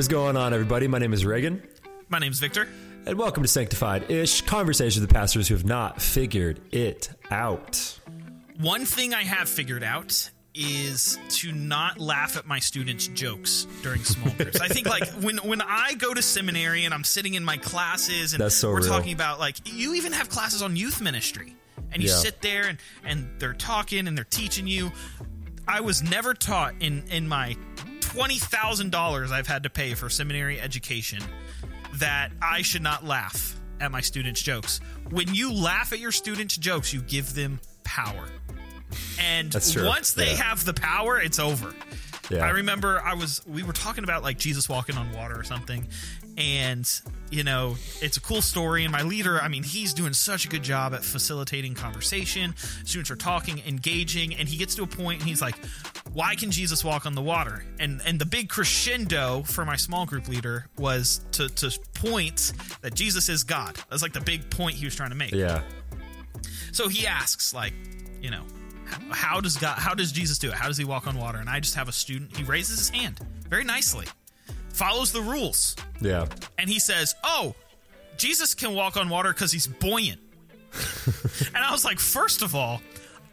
what's going on, everybody? My name is Reagan, My name's Victor. and welcome to Sanctified Ish Conversations with the pastors who have not figured it out. One thing I have figured out is to not laugh at my students' jokes during small groups. I think like when when I go to seminary and I'm sitting in my classes and so we're real. talking about like you even have classes on youth ministry and you Yeah. sit there and and they're talking and they're teaching you. I was never taught in in my twenty thousand dollars I've had to pay for seminary education that I should not laugh at my students' jokes. When you laugh at your students' jokes, you give them power. And once they Yeah. have the power, it's over. Yeah. I remember I was we were talking about like Jesus walking on water or something, and you know it's a cool story. And my leader, I mean, he's doing such a good job at facilitating conversation. Students are talking, engaging, and he gets to a point and he's like, "Why can Jesus walk on the water?" And and the big crescendo for my small group leader was to to point that Jesus is God. That's like the big point he was trying to make. Yeah. So he asks, like, you know, how, does God, how does Jesus do it? How does he walk on water? And I just have a student. He raises his hand very nicely, follows the rules, Yeah. and he says, "Oh, Jesus can walk on water because he's buoyant." and I was like, first of all.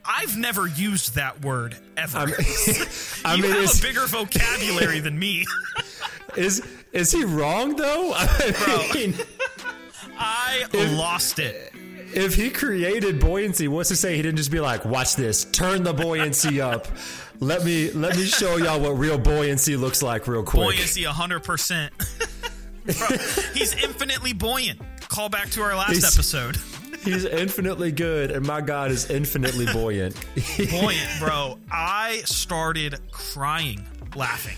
I've never used that word ever. I you mean, have is, a bigger vocabulary than me. is is he wrong though? I mean, I lost it. If he created buoyancy, what's to say he didn't just be like, "Watch this, turn the buoyancy up. Let me let me show y'all what real buoyancy looks like, real quick." buoyancy 100%. He's infinitely buoyant. Call back to our last He's- episode. He's infinitely good, and my God is infinitely buoyant. Buoyant, bro. I started crying laughing.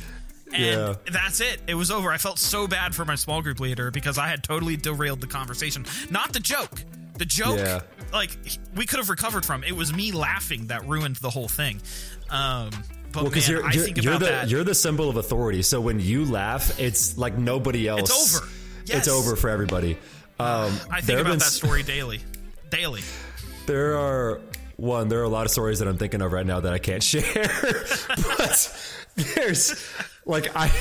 And Yeah. that's it. It was over. I felt so bad for my small group leader because I had totally derailed the conversation. Not the joke. The joke, Yeah. like, we could have recovered from. It was me laughing that ruined the whole thing. Um, but Well, because man, you're I you're, think you're about the that. you're the symbol of authority. So when you laugh, it's like nobody else. It's over. Yes. It's over for everybody. Um, I think about that story daily. Daily. There are one. There are a lot of stories that I'm thinking of right now that I can't share. but there's like I.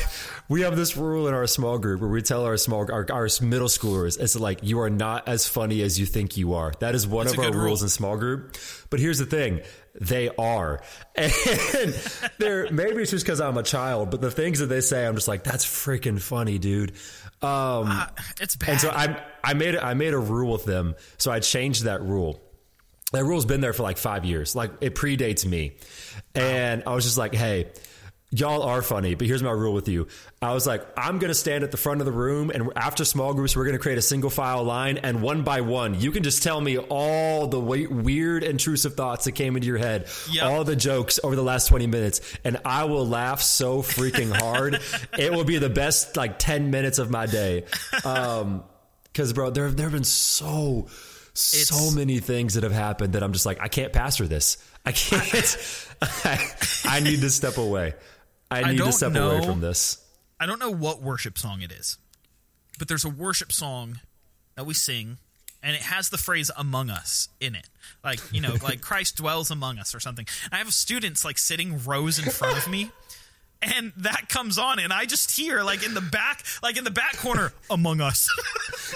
We have this rule in our small group where we tell our small our, our middle schoolers it's like you are not as funny as you think you are. That is one That's of our rules rule. in small group. But here's the thing, they are. And they're maybe it's just because I'm a child, but the things that they say, I'm just like, that's freaking funny, dude. Um, Uh, it's bad. and so I I made I made a rule with them. So I changed that rule. That rule's been there for like five years. Like it predates me. And I was just like, hey, y'all are funny, but here's my rule with you. I was like, I'm gonna stand at the front of the room, and after small groups, we're gonna create a single file line, and one by one, you can just tell me all the we- weird, intrusive thoughts that came into your head, Yep. all the jokes over the last 20 minutes, and I will laugh so freaking hard. it will be the best like 10 minutes of my day. Um, because bro, there there have been so so It's- many things that have happened that I'm just like I can't pastor this. I can't. I, I need to step away. I need to don't step away know. from this. I don't know what worship song it is, but there's a worship song that we sing, and it has the phrase "among us" in it, like you know, like Christ dwells among us or something. And I have students like sitting rows in front of me. And that comes on, and I just hear like in the back, like in the back corner, "Among Us,"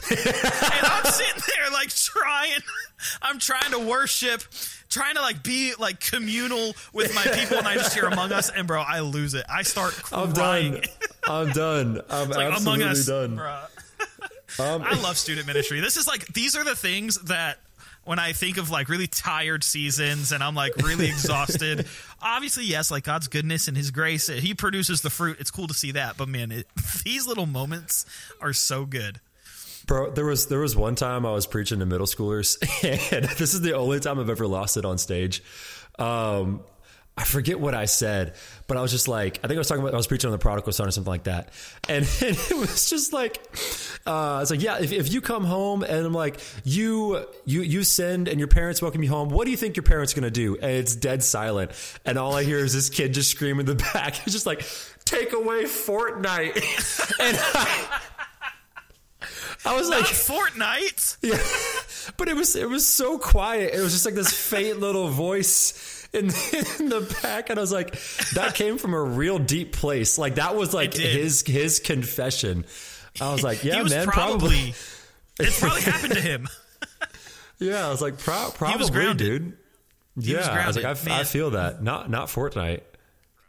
and I'm sitting there like trying, I'm trying to worship, trying to like be like communal with my people, and I just hear "Among Us," and bro, I lose it. I start I'm crying. done. I'm done. I'm like absolutely Among Us, done. Um, I love student ministry. This is like these are the things that when I think of like really tired seasons and I'm like really exhausted. Obviously, yes, like God's goodness and His grace, He produces the fruit. It's cool to see that, but man, it, these little moments are so good. Bro, there was there was one time I was preaching to middle schoolers, and this is the only time I've ever lost it on stage. Um, I forget what I said, but I was just like, I think I was talking about I was preaching on the prodigal son or something like that, and, and it was just like, uh, it's like, yeah, if, if you come home and I'm like, you you you send and your parents welcome you home, what do you think your parents gonna do? And it's dead silent, and all I hear is this kid just scream in the back. It's just like, take away Fortnite, and I, I was like, Fortnite. yeah, but it was it was so quiet. It was just like this faint little voice, in, in the back, and I was like, that came from a real deep place. Like that was like his his confession. I was like, yeah, was man, probably, probably. It probably happened to him. Yeah, I was like, pro- probably, was grounded. dude. He yeah, was I was like, I, I feel that. Not not Fortnite.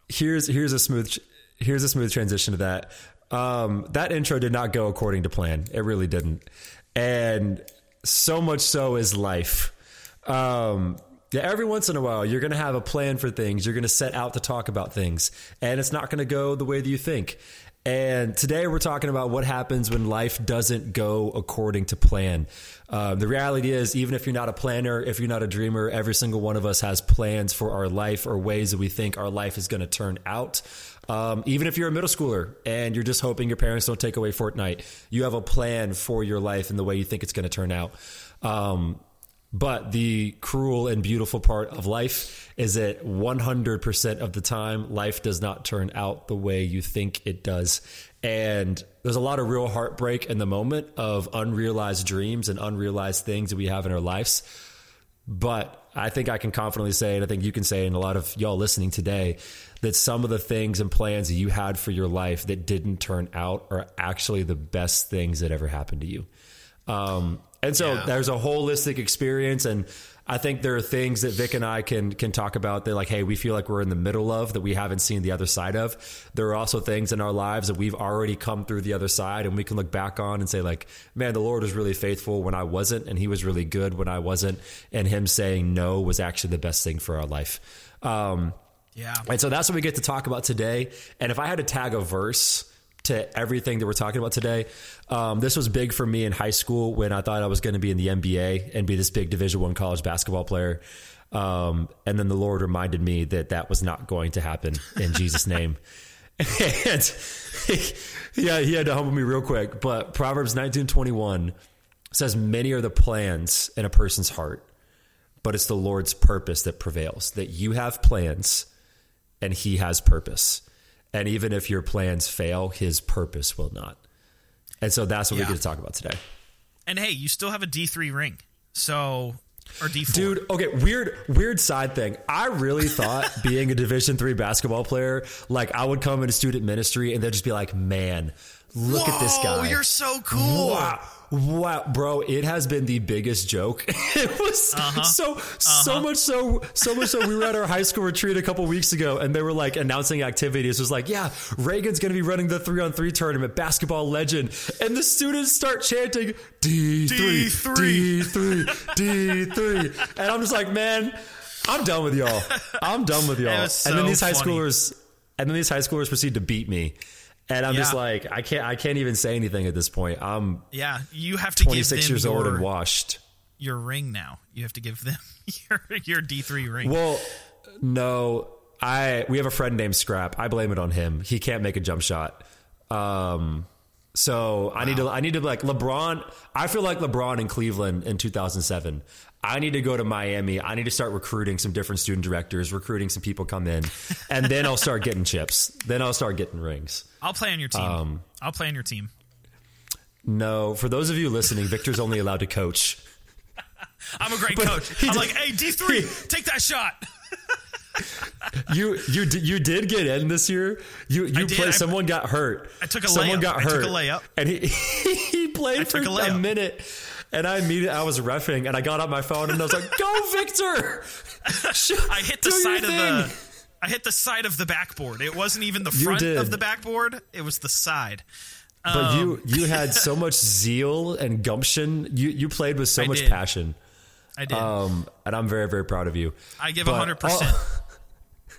Here's here's a smooth here's a smooth transition to that. Um, that intro did not go according to plan. It really didn't, and so much so is life. Um, yeah, every once in a while, you're going to have a plan for things. You're going to set out to talk about things, and it's not going to go the way that you think. And today we're talking about what happens when life doesn't go according to plan. Um, the reality is, even if you're not a planner, if you're not a dreamer, every single one of us has plans for our life or ways that we think our life is going to turn out. Um, even if you're a middle schooler and you're just hoping your parents don't take away Fortnite, you have a plan for your life and the way you think it's going to turn out. Um, but the cruel and beautiful part of life is that 100% of the time, life does not turn out the way you think it does. And there's a lot of real heartbreak in the moment of unrealized dreams and unrealized things that we have in our lives. But I think I can confidently say, and I think you can say, and a lot of y'all listening today, that some of the things and plans that you had for your life that didn't turn out are actually the best things that ever happened to you. Um, and so Yeah. there's a holistic experience, and I think there are things that Vic and I can can talk about that, like, hey, we feel like we're in the middle of that we haven't seen the other side of. There are also things in our lives that we've already come through the other side, and we can look back on and say, like, man, the Lord was really faithful when I wasn't, and He was really good when I wasn't, and Him saying no was actually the best thing for our life. Um, Yeah. and so that's what we get to talk about today. And if I had to tag a verse to everything that we're talking about today, um, this was big for me in high school when I thought I was going to be in the NBA and be this big Division One college basketball player. Um, and then the Lord reminded me that that was not going to happen in Jesus' name. And yeah, he had to humble me real quick. But Proverbs nineteen twenty one says, "Many are the plans in a person's heart." but it's the Lord's purpose that prevails. That you have plans and He has purpose. And even if your plans fail, His purpose will not. And so that's what Yeah. we get to talk about today. And hey, you still have a D three ring, so or D four. Dude, okay, weird, weird side thing. I really thought being a Division three basketball player, like I would come into student ministry and they'd just be like, "Man, look at this Whoa, guy! You're so cool. Wow. Wow, bro, it has been the biggest joke. it was Uh-huh. so so much so so much so we were at our high school retreat a couple weeks ago and they were like announcing activities. It was like, yeah, Reagan's gonna be running the three on three tournament, basketball legend. And the students start chanting D three, D3. D three, D three. And I'm just like, man, I'm done with y'all. I'm done with y'all. was and then so these high schoolers and then these high schoolers proceed to beat me. And I'm just like, I can't I can't even say anything at this point. I'm Yeah, you have to give 26 them years your, old and washed. your ring now. You have to give them your your D three ring. Well, no, I we have a friend named Scrap. I blame it on him. He can't make a jump shot. Um, so I need to I need to like LeBron. I feel like LeBron in Cleveland in 2007. I need to go to Miami. I need to start recruiting some different student directors, recruiting some people come in, and then I'll start getting chips. Then I'll start getting rings. I'll play on your team. Um, I'll play on your team. No, for those of you listening, Victor's only allowed to coach. I'm a great coach. I'm did- like, hey, D three, take that shot. You you you did get in this year. You you. I- Someone got hurt. I took a Someone layup. got I took hurt. a layup. and he he played for a a, minute. And I immediately I was refing, and I got on my phone, and I was like, "Go, Victor!" I hit the side of the. I hit the side of the backboard. It wasn't even the front of the backboard. It was the side. But you Um, you had so much zeal and gumption. You you played with so I much did. passion. I did. Um, and I'm very very proud of you. I give hundred percent.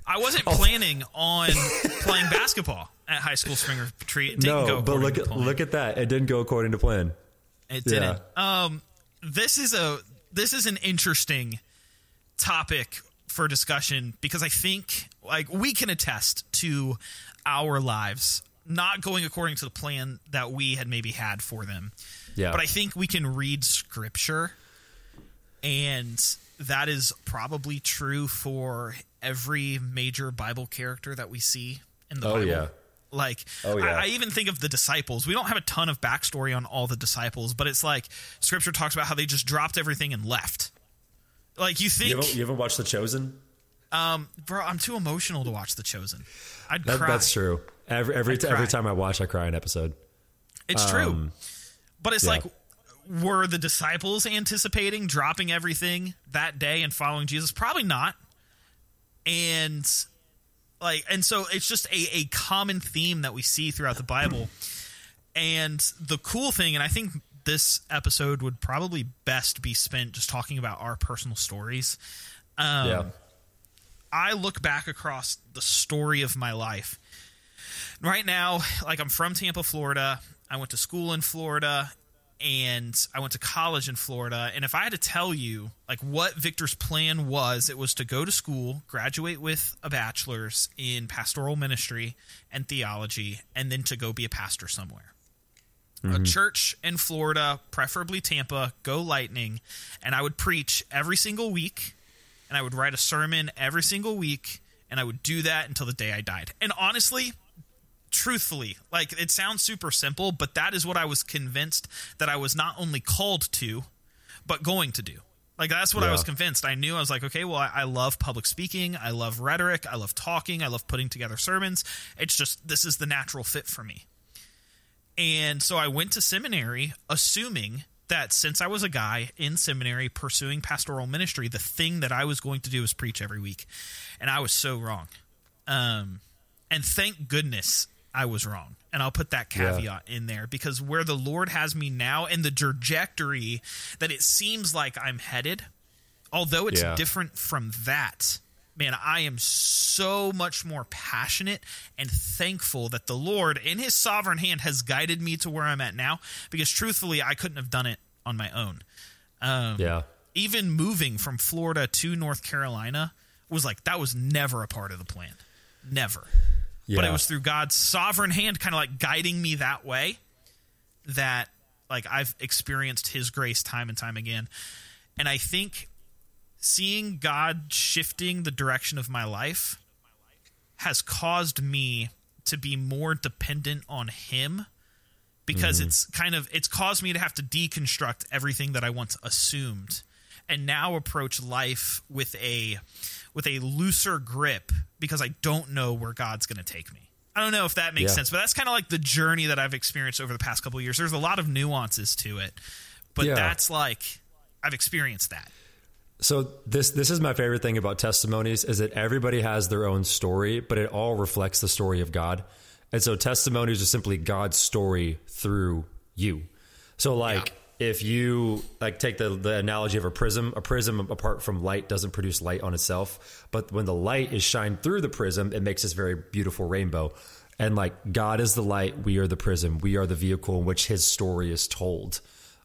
Oh. I wasn't planning on playing basketball at high school spring retreat. It didn't No, go but look at look at that. It didn't go according to plan. It didn't. Um, this is a this is an interesting topic for discussion because I think like we can attest to our lives not going according to the plan that we had maybe had for them. Yeah. But I think we can read scripture and that is probably true for every major Bible character that we see in the Oh, Bible. yeah. Like, Oh, yeah. I, I even think of the disciples. We don't have a ton of backstory on all the disciples, but it's like Scripture talks about how they just dropped everything and left. Like you think, You haven't, you haven't watched The Chosen? Um, bro, I'm too emotional to watch The Chosen. I'd That, cry. that's true. Every every, every time I watch, I cry an episode. It's true. Um, But it's yeah. like, were the disciples anticipating dropping everything that day and following Jesus? Probably not. And like, and so it's just a, a common theme that we see throughout the Bible. And the cool thing, and I think this episode would probably best be spent just talking about our personal stories. Um, yeah. I look back across the story of my life. Right now, like I'm from Tampa, Florida. I went to school in Florida and I went to college in Florida. And if I had to tell you like what Victor's plan was, it was to go to school, graduate with a bachelor's in pastoral ministry and theology, and then to go be a pastor somewhere. A mm-hmm. church in Florida, preferably Tampa, go lightning, and I would preach every single week and I would write a sermon every single week, and I would do that until the day I died. And honestly, truthfully, like it sounds super simple, but that is what I was convinced that I was not only called to, but going to do. Like that's what I was convinced. I knew I was like, okay, well, I, I love public speaking, I love rhetoric, I love talking, I love putting together sermons. It's just this is the natural fit for me. And so I went to seminary assuming that since I was a guy in seminary pursuing pastoral ministry, the thing that I was going to do was preach every week. And I was so wrong. Um, and thank goodness I was wrong. And I'll put that Yeah. caveat in there because where the Lord has me now and the trajectory that it seems like I'm headed, although it's Yeah. different from that, man, I am so much more passionate and thankful that the Lord, in His sovereign hand, has guided me to where I'm at now. Because truthfully, I couldn't have done it on my own. Um, Yeah. Even moving from Florida to North Carolina was like that was never a part of the plan, never. Yeah. But it was through God's sovereign hand, kind of like guiding me that way, that like I've experienced His grace time and time again. And I think seeing God shifting the direction of my life has caused me to be more dependent on him because mm-hmm. it's kind of it's caused me to have to deconstruct everything that I once assumed and now approach life with a with a looser grip because I don't know where God's going to take me. I don't know if that makes Yeah. sense, but that's kind of like the journey that I've experienced over the past couple of years. There's a lot of nuances to it, but Yeah. that's like I've experienced that. So this this is my favorite thing about testimonies is that everybody has their own story, but it all reflects the story of God. And so testimonies are simply God's story through you. So like if you like take the the analogy of a prism, a prism apart from light doesn't produce light on itself, but when the light is shined through the prism, it makes this very beautiful rainbow. And like God is the light, we are the prism, we are the vehicle in which his story is told.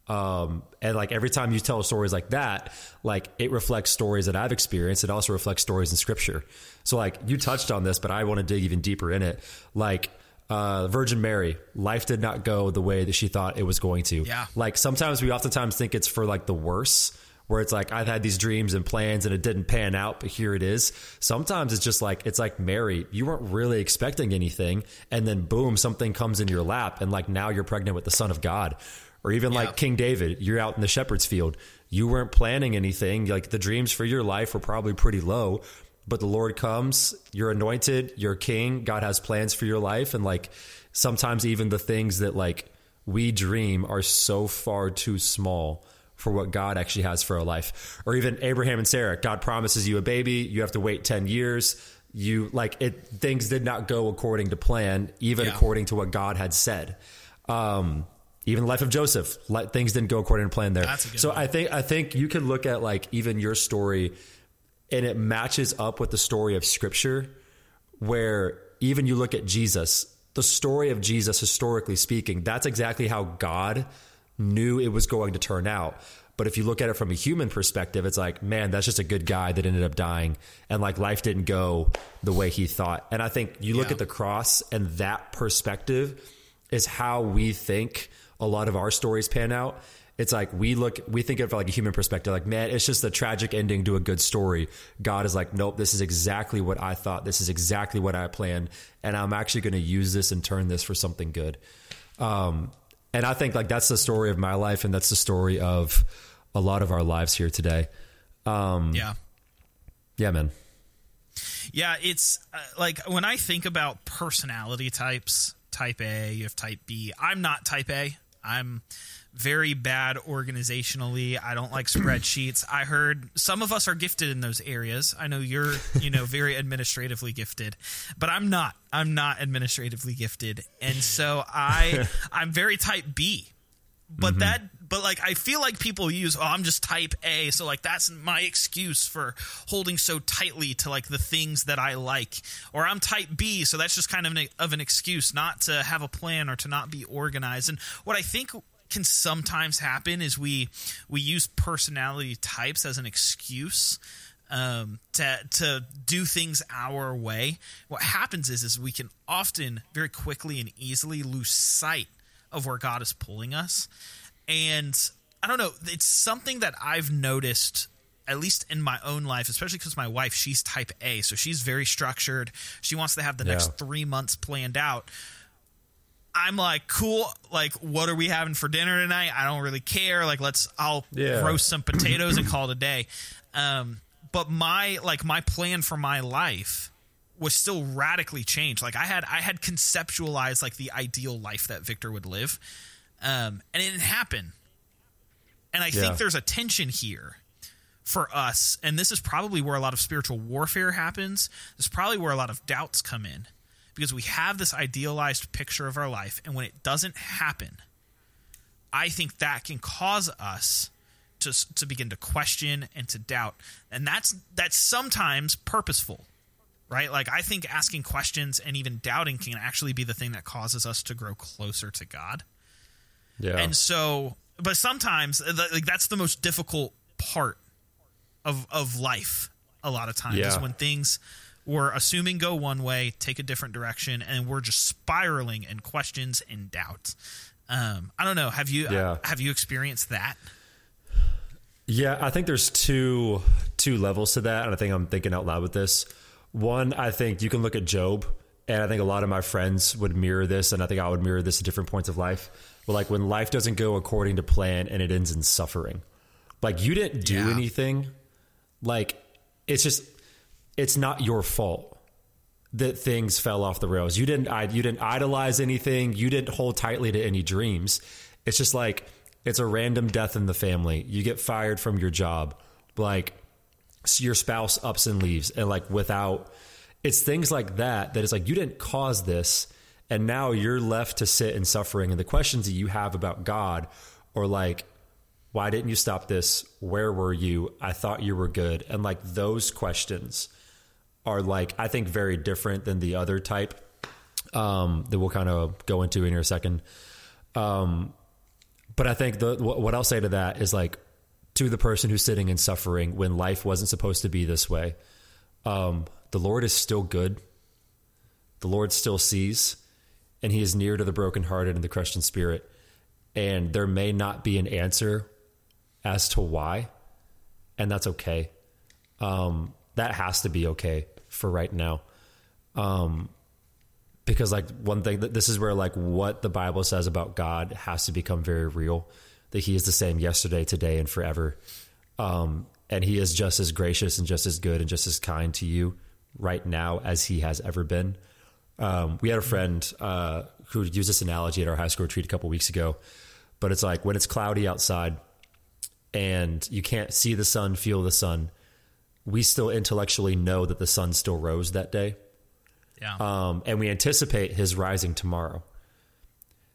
Um, and like every time you tell stories like that, like it reflects stories that I've experienced. It also reflects stories in scripture. So like you touched on this, but I want to dig even deeper in it. Like, uh, Virgin Mary, life did not go the way that she thought it was going to. Yeah. Like sometimes we oftentimes think it's for like the worse, where it's like I've had these dreams and plans and it didn't pan out, but here it is. Sometimes it's just like it's like Mary, you weren't really expecting anything, and then boom, something comes in your lap, and like now you're pregnant with the Son of God. Or even Yeah. like King David, you're out in the shepherd's field. You weren't planning anything. Like the dreams for your life were probably pretty low, but the Lord comes, you're anointed, you're king, God has plans for your life. And like sometimes even the things that like we dream are so far too small for what God actually has for our life. Or even Abraham and Sarah, God promises you a baby, you have to wait 10 years. You like it, things did not go according to plan, even Yeah. according to what God had said. Um, even the life of Joseph, like, things didn't go according to plan there. That's a good so one. I think I think you can look at like even your story, and it matches up with the story of Scripture, where even you look at Jesus, the story of Jesus, historically speaking, that's exactly how God knew it was going to turn out. But if you look at it from a human perspective, it's like, man, that's just a good guy that ended up dying, and like life didn't go the way he thought. And I think you look Yeah. at the cross, and that perspective is how we think a lot of our stories pan out. It's like we look, we think of it like a human perspective, like, man, it's just a tragic ending to a good story. God is like, nope, this is exactly what I thought. This is exactly what I planned. And I'm actually going to use this and turn this for something good. Um, and I think like that's the story of my life, and that's the story of a lot of our lives here today. Um, Yeah. yeah, man. Yeah, it's uh, like when I think about personality types, type A, you have type B. I'm not type A. I'm very bad organizationally. I don't like spreadsheets. I heard some of us are gifted in those areas. I know you're, you know, very administratively gifted, but I'm not. I'm not administratively gifted. And so I I'm very type B. But mm-hmm. that but like I feel like people use oh I'm just type A so like that's my excuse for holding so tightly to like the things that I like or I'm type B so that's just kind of an, of an excuse not to have a plan or to not be organized and what I think can sometimes happen is we we use personality types as an excuse um, to to do things our way. What happens is is we can often very quickly and easily lose sight of where God is pulling us, and I don't know. It's something that I've noticed. At least in my own life, especially because my wife, she's type A, so she's very structured. She wants to have the yeah. next three months planned out I'm like, cool. Like, what are we having for dinner tonight? I don't really care. Like, let's, I'll yeah. roast some potatoes and call it a day. Um, but my, like, my plan for my life was still radically changed. Like, I had, I had conceptualized, like, the ideal life that Victor would live. Um, and it didn't happen. And I yeah. think there's a tension here for us. And this is probably where a lot of spiritual warfare happens. This is probably where a lot of doubts come in because we have this idealized picture of our life and when it doesn't happen i think that can cause us to to begin to question and to doubt and that's that's sometimes purposeful right like i think asking questions and even doubting can actually be the thing that causes us to grow closer to god yeah and so but sometimes like that's the most difficult part of of life a lot of times yeah. is when things we're assuming go one way, take a different direction, and we're just spiraling in questions and doubt. Um, I don't know. Have you yeah. uh, have you experienced that? Yeah, I think there's two two levels to that, and I think I'm thinking out loud with this. One, I think you can look at Job, and I think a lot of my friends would mirror this, and I think I would mirror this at different points of life. But like when life doesn't go according to plan and it ends in suffering, like you didn't do yeah. anything, like it's just it's not your fault that things fell off the rails. You didn't you didn't idolize anything. You didn't hold tightly to any dreams. It's just like it's a random death in the family. You get fired from your job. Like your spouse ups and leaves and like without it's things like that that it's like you didn't cause this and now you're left to sit in suffering and the questions that you have about God or like why didn't you stop this? Where were you? I thought you were good. And like those questions are like I think very different than the other type um, that we'll kind of go into in here a second. Um, but I think the what I'll say to that is like to the person who's sitting and suffering when life wasn't supposed to be this way. Um, the Lord is still good. The Lord still sees, and He is near to the brokenhearted and the crushed in spirit. And there may not be an answer as to why, and that's okay. Um, that has to be okay for right now. Um, because like one thing that this is where like what the Bible says about God has to become very real. That He is the same yesterday, today, and forever. Um, and He is just as gracious and just as good and just as kind to you right now as He has ever been. Um, we had a friend uh, who used this analogy at our high school retreat a couple weeks ago, but it's like when it's cloudy outside and you can't see the sun, feel the sun, we still intellectually know that the sun still rose that day. Yeah. Um, and we anticipate his rising tomorrow.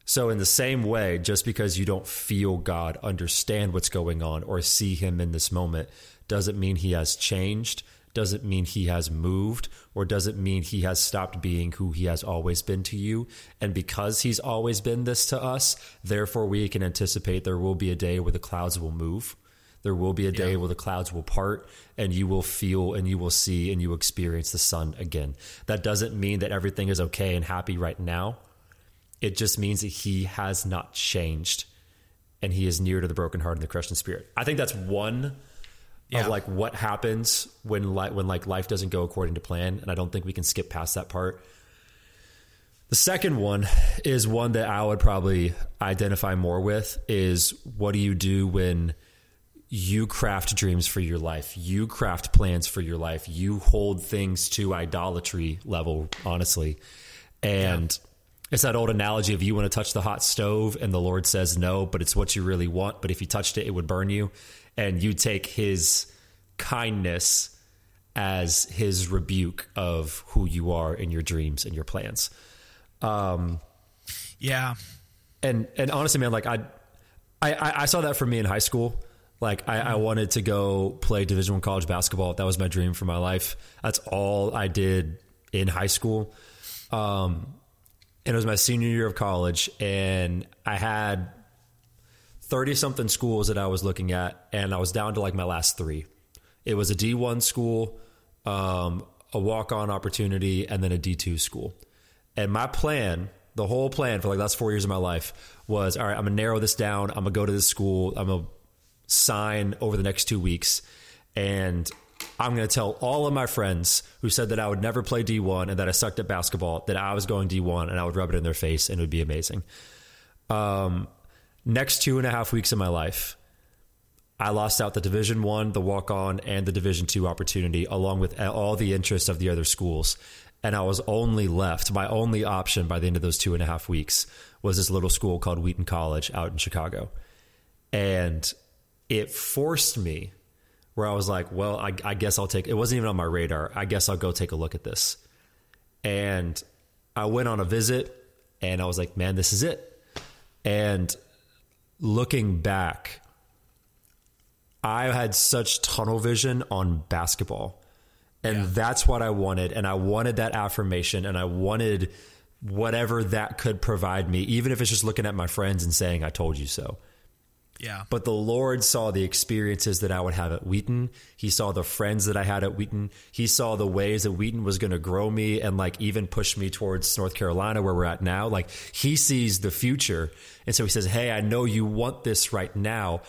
So, in the same way, just because you don't feel God, understand what's going on, or see him in this moment, doesn't mean he has changed, doesn't mean he has moved, or doesn't mean he has stopped being who he has always been to you. And because he's always been this to us, therefore we can anticipate there will be a day where the clouds will move there will be a day yeah. where the clouds will part and you will feel and you will see and you will experience the sun again. That doesn't mean that everything is okay and happy right now. It just means that he has not changed and he is near to the broken heart and the crushed in spirit. I think that's one yeah. of like what happens when like when like life doesn't go according to plan and I don't think we can skip past that part. The second one is one that I would probably identify more with is what do you do when you craft dreams for your life. You craft plans for your life. You hold things to idolatry level, honestly. And it's that old analogy of you want to touch the hot stove and the Lord says no, but it's what you really want. But if you touched it, it would burn you. And you take his kindness as his rebuke of who you are in your dreams and your plans. Um, Yeah. and and honestly, man, like I, I, I saw that for me in high school. Like I, I wanted to go play Division One college basketball. That was my dream for my life. That's all I did in high school. Um, and it was my senior year of college, and I had thirty something schools that I was looking at, and I was down to like my last three. It was a D one school, um, a walk on opportunity, and then a D two school. And my plan, the whole plan for like last four years of my life was, all right, I'm gonna narrow this down. I'm gonna go to this school. I'm gonna sign over the next two weeks, and I'm gonna tell all of my friends who said that I would never play D1 and that I sucked at basketball that I was going D1 and I would rub it in their face and it would be amazing. Um, next two and a half weeks of my life, I lost out the Division One, the walk on, and the Division Two opportunity, along with all the interest of the other schools. And I was only left. My only option by the end of those two and a half weeks was this little school called Wheaton College out in Chicago, and it forced me where I was like, well, I, I guess I'll take. It wasn't even on my radar. I guess I'll go take a look at this. And I went on a visit, and I was like, man, this is it. And looking back, I had such tunnel vision on basketball. And Yeah. that's what I wanted. And I wanted that affirmation and I wanted whatever that could provide me, even if it's just looking at my friends and saying, I told you so. Yeah. But the Lord saw the experiences that I would have at Wheaton. He saw the friends that I had at Wheaton. He saw the ways that Wheaton was going to grow me and like even push me towards North Carolina where we're at now. Like he sees the future. And so he says, Hey, I know you want this right now,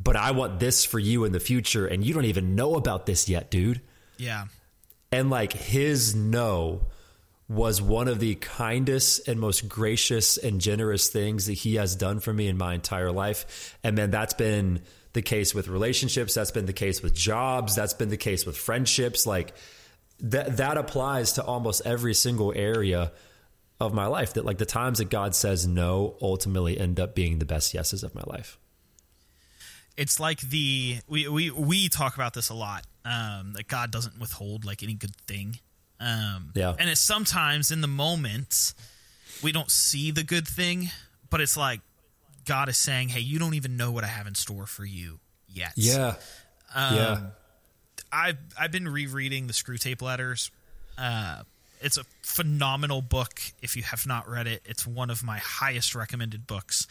but I want this for you in the future. And you don't even know about this yet, dude. Yeah. And like his no was one of the kindest and most gracious and generous things that he has done for me in my entire life. And then that's been the case with relationships, that's been the case with jobs, that's been the case with friendships. Like that that applies to almost every single area of my life that like the times that God says no ultimately end up being the best yeses of my life. it's like the we we we talk about this a lot um that god doesn't withhold like any good thing um Yeah. and it's sometimes in the moment we don't see the good thing but it's like god is saying hey you don't even know what i have in store for you yet Yeah. yeah. I've I've been rereading the Screwtape Letters. Uh, it's a phenomenal book. If you have not read it, it's one of my highest recommended books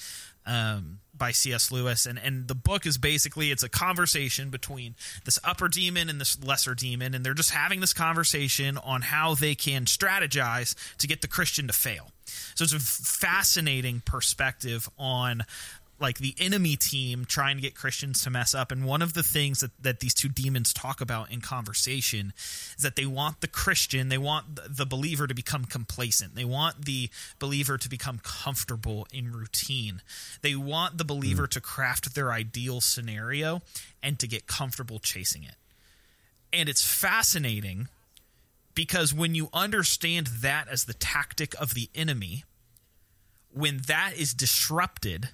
um, by C.S. Lewis. And and the book is basically it's a conversation between this upper demon and this lesser demon, and they're just having this conversation on how they can strategize to get the Christian to fail. So it's a fascinating perspective on like the enemy team trying to get Christians to mess up. And one of the things that, that these two demons talk about in conversation is that they want the Christian, they want the- the believer to become complacent. They want the believer to become comfortable in routine. They want the believer hmm. to craft their ideal scenario and to get comfortable chasing it. And it's fascinating because when you understand that as the tactic of the enemy, when that is disrupted,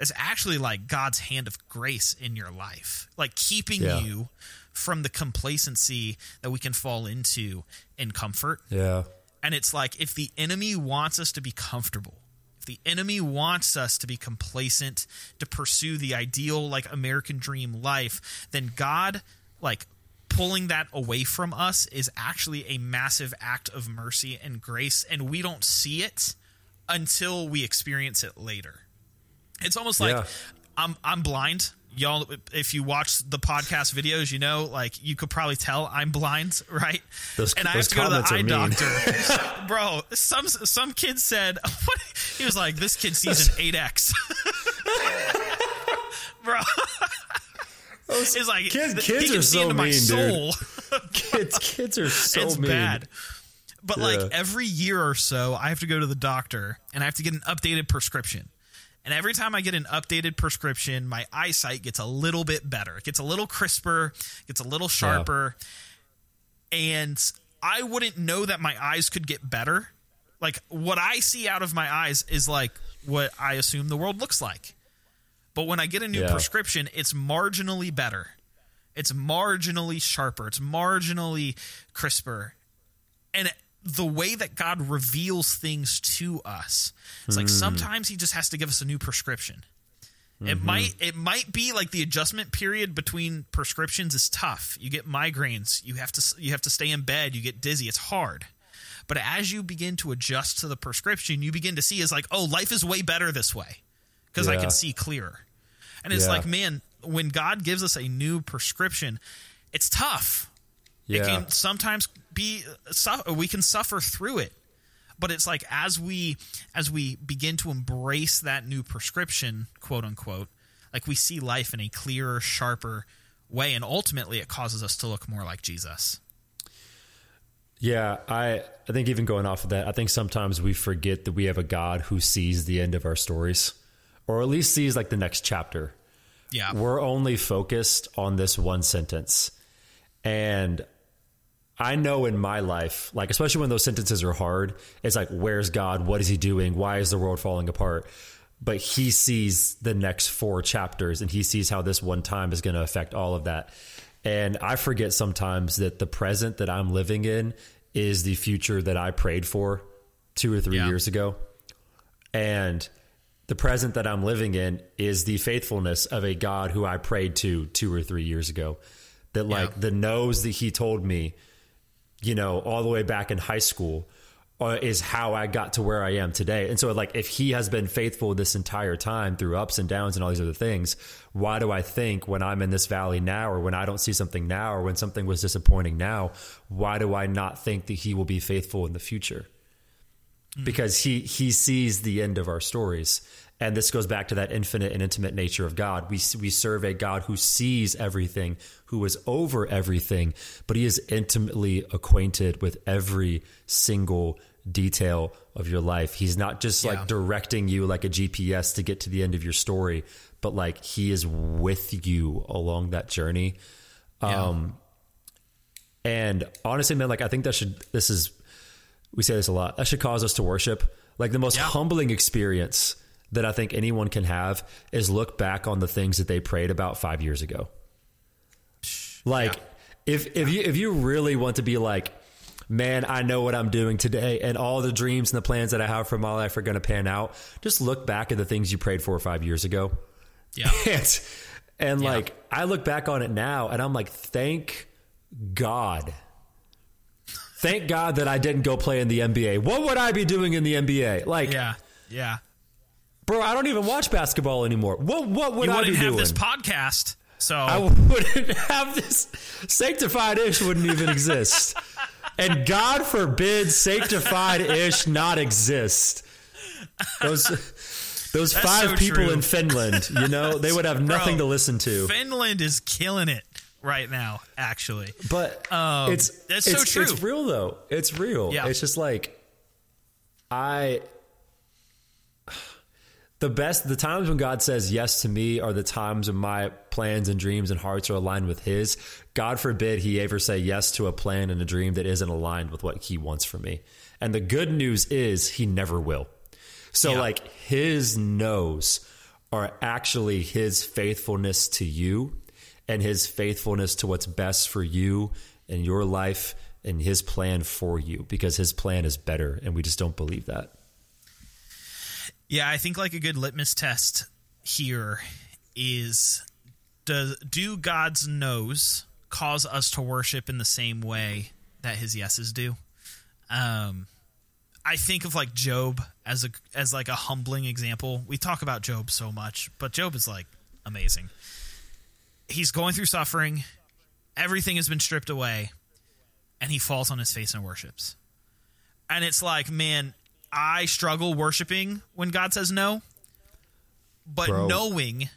it's actually like God's hand of grace in your life, like keeping Yeah. you from the complacency that we can fall into in comfort. Yeah. And it's like if the enemy wants us to be comfortable, if the enemy wants us to be complacent, to pursue the ideal like American dream life, then God like pulling that away from us is actually a massive act of mercy and grace and we don't see it until we experience it later. It's almost like Yeah. I'm I'm blind. Y'all, if you watch the podcast videos, you know, like you could probably tell I'm blind, right? Those- and I have to go to the eye mean. doctor, bro. Some some kid said, what? he was like, this kid sees an eight X, bro. It's like Kids- th- kids are so into my mean, dude. Kids kids are so it's mean. bad. But like every year or so, I have to go to the doctor and I have to get an updated prescription. And every time I get an updated prescription, my eyesight gets a little bit better. It gets a little crisper, gets a little sharper. And I wouldn't know that my eyes could get better. Like what I see out of my eyes is like what I assume the world looks like. But when I get a new Yeah. prescription, it's marginally better. It's marginally sharper. It's marginally crisper. And the way that God reveals things to us, it's like hmm. sometimes He just has to give us a new prescription. It mm-hmm. might it might be like the adjustment period between prescriptions is tough. You get migraines. You have to you have to stay in bed. You get dizzy. It's hard. But as you begin to adjust to the prescription, you begin to see is like, oh, life is way better this way because I can see clearer. And it's Yeah. like, man, when God gives us a new prescription, it's tough. Yeah. It can sometimes be su- we can suffer through it. But it's like as we as we begin to embrace that new prescription, quote unquote, like we see life in a clearer, sharper way and ultimately it causes us to look more like Jesus. Yeah, I I think even going off of that, I think sometimes we forget that we have a God who sees the end of our stories, or at least sees like the next chapter. Yeah. We're only focused on this one sentence, and I know in my life, like especially when those sentences are hard, it's like, where's God? What is He doing? Why is the world falling apart? But He sees the next four chapters, and He sees how this one time is going to affect all of that. And I forget sometimes that the present that I'm living in is the future that I prayed for two or three Yeah. years ago. And the present that I'm living in is the faithfulness of a God who I prayed to two or three years ago. That, like, Yeah. the no's that He told me, you know, all the way back in high school uh, is how I got to where I am today. And so, like, if he has been faithful this entire time through ups and downs and all these other things, why do I think when I'm in this valley now, or when I don't see something now, or when something was disappointing now, why do I not think that he will be faithful in the future? Because he he sees the end of our stories. And this goes back to that infinite and intimate nature of God. We we serve a God who sees everything, who is over everything, but he is intimately acquainted with every single detail of your life. He's not just Yeah. like directing you like a GPS to get to the end of your story, but like he is with you along that journey. Um and honestly, man, like I think that should this is we say this a lot. That should cause us to worship. Like the most Yeah. humbling experience that I think anyone can have is look back on the things that they prayed about five years ago. Like Yeah. if if you if you really want to be like, man, I know what I'm doing today, and all the dreams and the plans that I have for my life are going to pan out. Just look back at the things you prayed for five years ago. Yeah. and and Yeah. like I look back on it now and I'm like, thank God. Thank God that I didn't go play in the NBA. What would I be doing in the NBA? Like, Yeah. Yeah. Bro, I don't even watch basketball anymore. What what would You I be wouldn't have doing? this podcast. So I wouldn't have this. Sanctified ish wouldn't even exist. And God forbid sanctified ish not exist. Those those That's five so people true. in Finland, you know, they would have nothing Bro, to listen to. Finland is killing it right now, actually. But Um, it's that's so true. It's real though. It's real. Yeah. It's just like I the best the times when God says yes to me are the times when my plans and dreams and hearts are aligned with his. God forbid he ever say yes to a plan and a dream that isn't aligned with what he wants for me. And the good news is he never will. So Yeah. like his no's are actually his faithfulness to you and his faithfulness to what's best for you and your life and his plan for you because his plan is better and we just don't believe that. Yeah, I think like a good litmus test here is does do God's no's cause us to worship in the same way that his yeses do? Um I think of like Job as a as like a humbling example. We talk about Job so much, but Job is like amazing. He's going through suffering, everything has been stripped away, and he falls on his face and worships. And it's like, man, I struggle worshiping when God says no, but Bro. knowing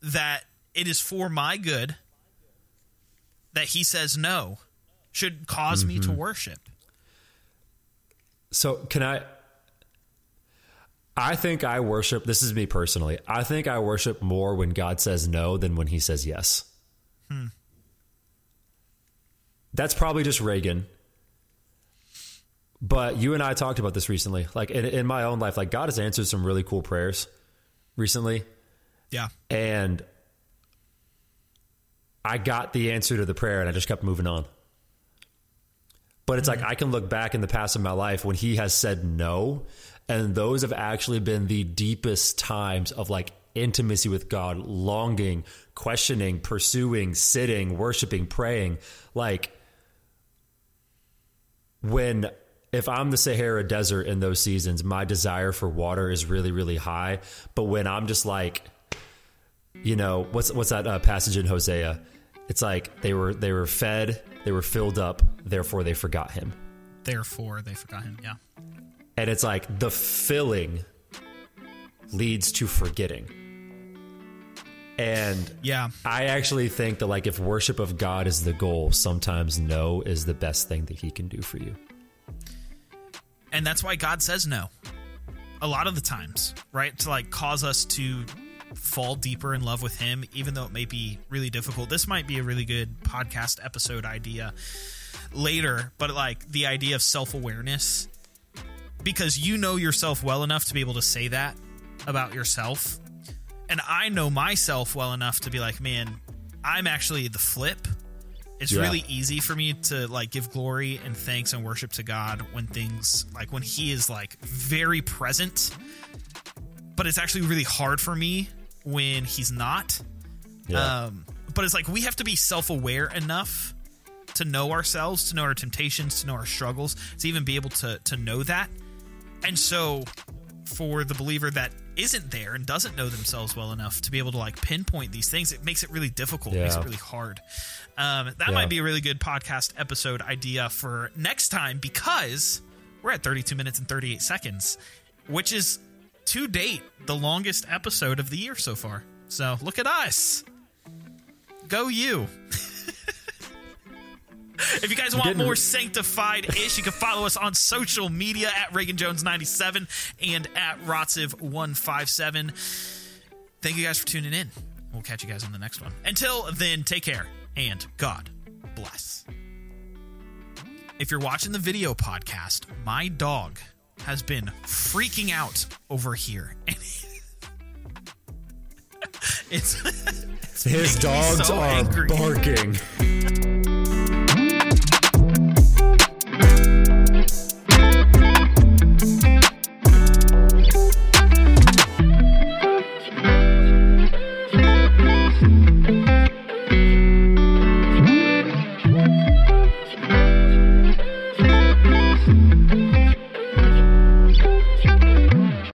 that it is for my good that he says no should because me to worship. So can I I think I worship, this is me personally. I think I worship more when God says no than when he says yes. Hmm. That's probably just Reagan. But you and I talked about this recently. Like in, in my own life, like God has answered some really cool prayers recently. Yeah. And I got the answer to the prayer and I just kept moving on. But it's mm-hmm. like I can look back in the past of my life when he has said no, and those have actually been the deepest times of like intimacy with God, longing, questioning, pursuing, sitting, worshiping, praying. Like when if I'm the Sahara Desert in those seasons, my desire for water is really, really high. But when I'm just like, you know, what's what's that uh, passage in Hosea? It's like they were they were fed, they were filled up, therefore they forgot him. Therefore they forgot him. Yeah. And it's like the filling leads to forgetting. And yeah, I actually think that like if worship of God is the goal, sometimes no is the best thing that he can do for you. And that's why God says no. A lot of the times, right? To like cause us to fall deeper in love with him, even though it may be really difficult. This might be a really good podcast episode idea later, but like the idea of self awareness, because you know yourself well enough to be able to say that about yourself. And I know myself well enough to be like, man, I'm actually the flip it's yeah. really easy for me to like give glory and thanks and worship to God when things like when he is like very present but it's actually really hard for me when he's not yeah. um but it's like we have to be self-aware enough to know ourselves to know our temptations to know our struggles to even be able to to know that and so for the believer that isn't there and doesn't know themselves well enough to be able to like pinpoint these things, it makes it really difficult. Yeah. It makes it really hard. Um, that yeah. might be a really good podcast episode idea for next time because we're at 32 minutes and 38 seconds, which is to date the longest episode of the year so far. So look at us. Go you. If you guys want more sanctified ish, you can follow us on social media at Reagan Jones 97 and at Rotziv 157. Thank you guys for tuning in. We'll catch you guys on the next one. Until then, take care and God bless. If you're watching the video podcast, my dog has been freaking out over here. it's, it's his dogs so are angry. barking.